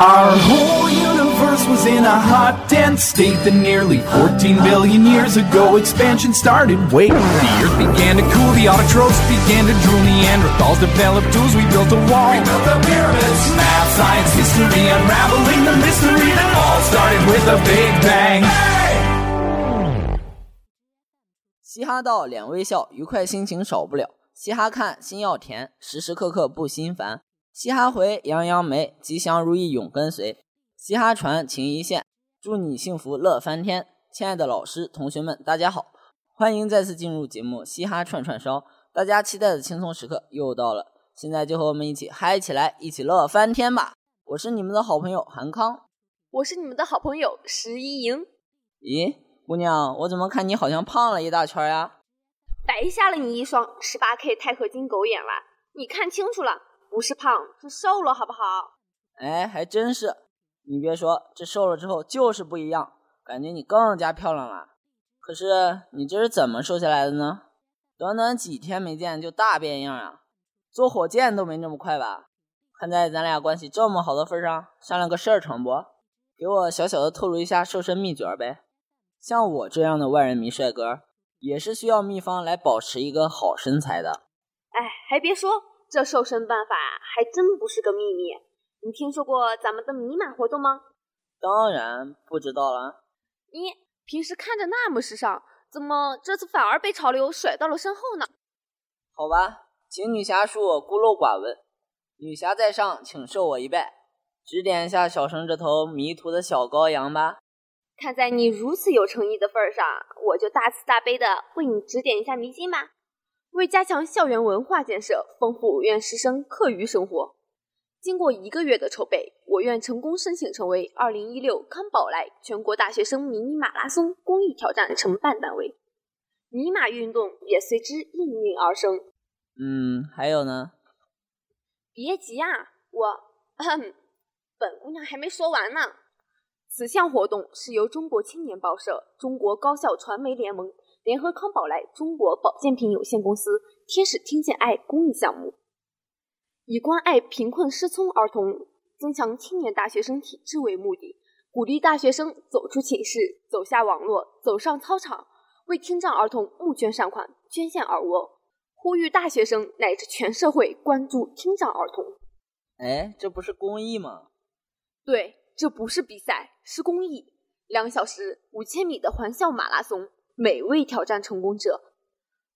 Our whole universe was in a hot, dense state that nearly 14 billion years ago expansion started. Wait, the earth began to cool, the autotrophs began to drool, Neanderthals developed tools, we built a wall. We built the pyramids. Math, science, history, unraveling the mystery that all started with a big bang. 嘻哈到，脸微笑，愉快心情少不了。嘻哈看，心要甜，时时刻刻不心烦。 嘻哈回，扬扬眉，吉祥如意永跟随；嘻哈传，情一线，祝你幸福乐翻天。亲爱的老师、同学们，大家好，欢迎再次进入节目《嘻哈串串烧》，大家期待的轻松时刻又到了，现在就和我们一起嗨起来，一起乐翻天吧！我是你们的好朋友韩康，我是你们的好朋友石一莹。咦，姑娘，我怎么看你好像胖了一大圈呀？白瞎了你一双十八 K 钛合金狗眼了，你看清楚了。不是胖，是瘦了，好不好？哎，还真是。你别说，这瘦了之后就是不一样，感觉你更加漂亮了。可是你这是怎么瘦下来的呢？短短几天没见就大变样啊！坐火箭都没那么快吧？看在咱俩关系这么好的份上，商量个事儿成不？给我小小的透露一下瘦身秘诀呗。像我这样的万人迷帅哥，也是需要秘方来保持一个好身材的。哎，还别说。这瘦身办法还真不是个秘密，你听说过咱们的迷马活动吗？当然不知道了。你平时看着那么时尚，怎么这次反而被潮流甩到了身后呢？好吧，请女侠恕我孤陋寡闻，女侠在上，请受我一拜，指点一下小生这头迷途的小羔羊吧。看在你如此有诚意的份上，我就大慈大悲的为你指点一下迷津吧。为加强校园文化建设，丰富我院师生课余生活，经过一个月的筹备，我院成功申请成为2016康宝莱全国大学生迷你马拉松公益挑战承办单位，迷马运动也随之应运而生。嗯，还有呢？别急啊，我，本姑娘还没说完呢。此项活动是由中国青年报社、中国高校传媒联盟。联合康宝莱中国保健品有限公司、天使听见爱公益项目，以关爱贫困失聪儿童、增强青年大学生体质为目的，鼓励大学生走出寝室、走下网络、走上操场，为听障儿童募捐善款、捐献耳蜗，呼吁大学生乃至全社会关注听障儿童。哎，这不是公益吗？对，这不是比赛，是公益。两小时五千米的环校马拉松。每位挑战成功者，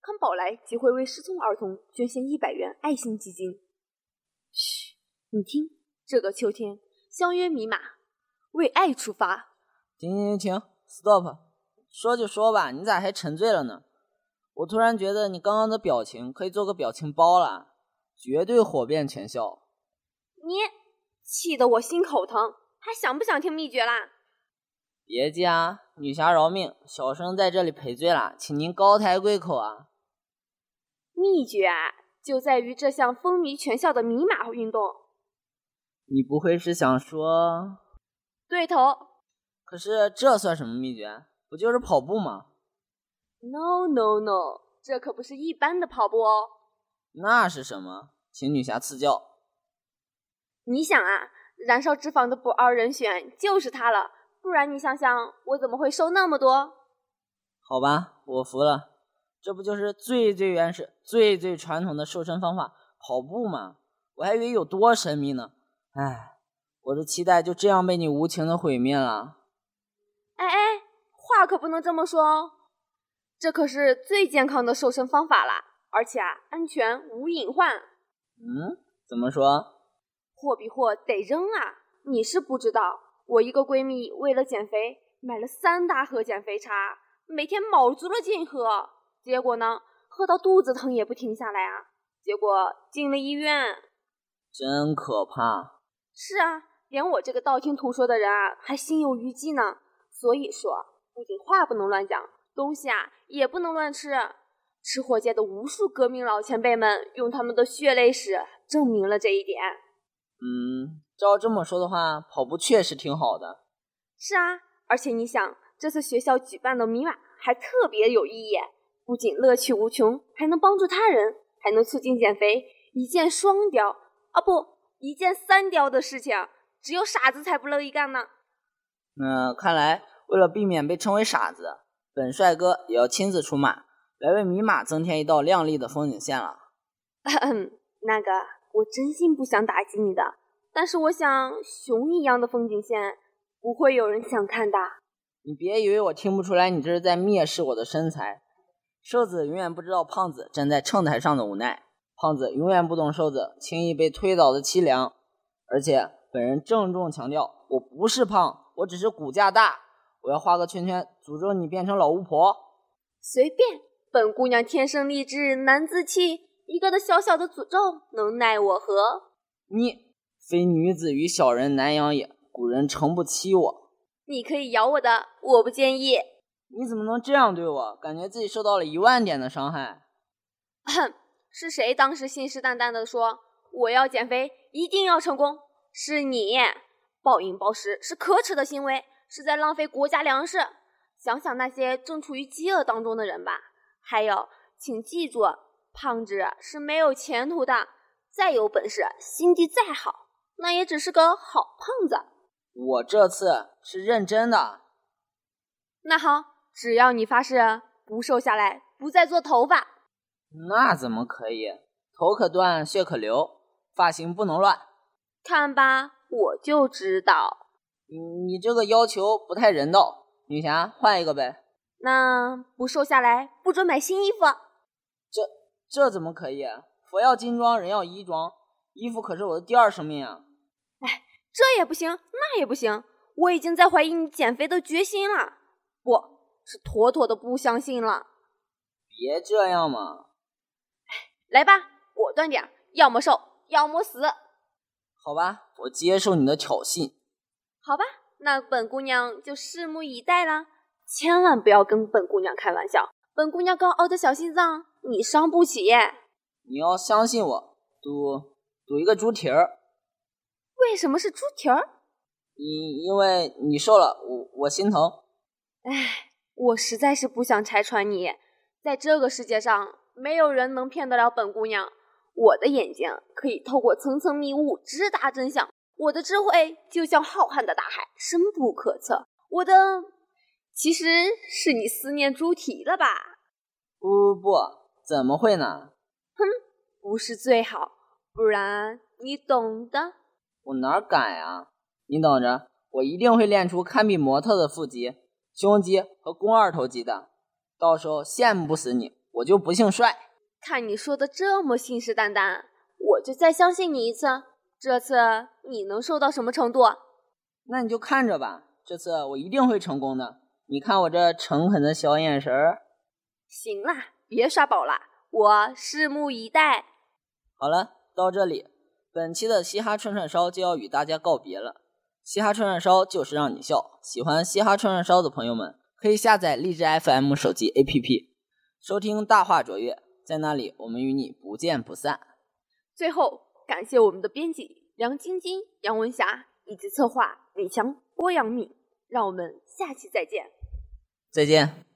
康宝莱即会为失聪儿童捐献一百元爱心基金。嘘，你听，这个秋天相约米马，为爱出发。停停停停，stop！说就说吧，你咋还沉醉了呢？我突然觉得你刚刚的表情可以做个表情包了，绝对火遍全校。你气得我心口疼，还想不想听秘诀啦？别急啊，女侠饶命，小生在这里赔罪了，请您高抬贵口啊！秘诀啊，就在于这项风靡全校的迷马运动。你不会是想说？对头。可是这算什么秘诀？不就是跑步吗？No No No，这可不是一般的跑步哦。那是什么？请女侠赐教。你想啊，燃烧脂肪的不二人选就是它了。不然你想想，我怎么会瘦那么多？好吧，我服了。这不就是最最原始、最最传统的瘦身方法——跑步吗？我还以为有多神秘呢。唉，我的期待就这样被你无情的毁灭了。哎哎，话可不能这么说哦。这可是最健康的瘦身方法啦，而且啊，安全无隐患。嗯？怎么说？货比货得扔啊！你是不知道。我一个闺蜜为了减肥，买了三大盒减肥茶，每天卯足了劲喝，结果呢，喝到肚子疼也不停下来啊！结果进了医院，真可怕。是啊，连我这个道听途说的人啊，还心有余悸呢。所以说，不仅话不能乱讲，东西啊也不能乱吃。吃货界的无数革命老前辈们，用他们的血泪史证明了这一点。嗯。照这么说的话，跑步确实挺好的。是啊，而且你想，这次学校举办的迷马还特别有意义，不仅乐趣无穷，还能帮助他人，还能促进减肥，一箭双雕啊，不，一箭三雕的事情，只有傻子才不乐意干呢。那看来，为了避免被称为傻子，本帅哥也要亲自出马，来为迷马增添一道亮丽的风景线了。那个，我真心不想打击你的，但是我想，熊一样的风景线不会有人想看的。你别以为我听不出来，你这是在蔑视我的身材。瘦子永远不知道胖子站在秤台上的无奈，胖子永远不懂瘦子轻易被推倒的凄凉。而且，本人郑重强调，我不是胖，我只是骨架大。我要画个圈圈，诅咒你变成老巫婆。随便，本姑娘天生丽质难自弃，一个的小小的诅咒能奈我何？你非女子与小人难养也，古人诚不欺我。你可以咬我的，我不介意。你怎么能这样对我？感觉自己受到了一万点的伤害。哼，是谁当时信誓旦旦的说我要减肥？一定要成功，是你暴饮暴食是可耻的行为，是在浪费国家粮食。想想那些正处于饥饿当中的人吧。还有，请记住，胖子是没有前途的。再有本事，心地再好，那也只是个好胖子。我这次是认真的。那好，只要你发誓不瘦下来，不再做头发。那怎么可以？头可断，血可流。发型不能乱，看吧，我就知道。你你这个要求不太人道，女侠换一个呗。那不瘦下来不准买新衣服。这这怎么可以？佛要金装，人要衣装，衣服可是我的第二生命啊！哎，这也不行，那也不行，我已经在怀疑你减肥的决心了，不是妥妥的不相信了。别这样嘛！来吧，果断点，要么瘦。要么死，好吧，我接受你的挑衅。好吧，那本姑娘就拭目以待了。千万不要跟本姑娘开玩笑，本姑娘高傲的小心脏你伤不起。你要相信我，赌赌一个猪蹄儿。为什么是猪蹄儿？因因为你瘦了，我我心疼。唉，我实在是不想拆穿你，在这个世界上，没有人能骗得了本姑娘。我的眼睛可以透过层层迷雾直达真相，我的智慧就像浩瀚的大海，深不可测。我的其实是你思念猪蹄了吧？不不不，怎么会呢？哼，不是最好，不然你懂的。我哪敢呀？你等着，我一定会练出堪比模特的腹肌、胸肌和肱二头肌的，到时候羡慕不死你，我就不姓帅。看你说的这么信誓旦旦，我就再相信你一次。这次你能瘦到什么程度？那你就看着吧。这次我一定会成功的。你看我这诚恳的小眼神儿。行啦，别耍宝啦，我拭目以待。好了，到这里，本期的嘻哈串串烧就要与大家告别了。嘻哈串串烧就是让你笑。喜欢嘻哈串串烧的朋友们，可以下载荔枝 FM 手机 APP，收听大话卓越。在那里，我们与你不见不散。最后，感谢我们的编辑梁晶晶、杨文霞以及策划李强、郭阳敏。让我们下期再见。再见。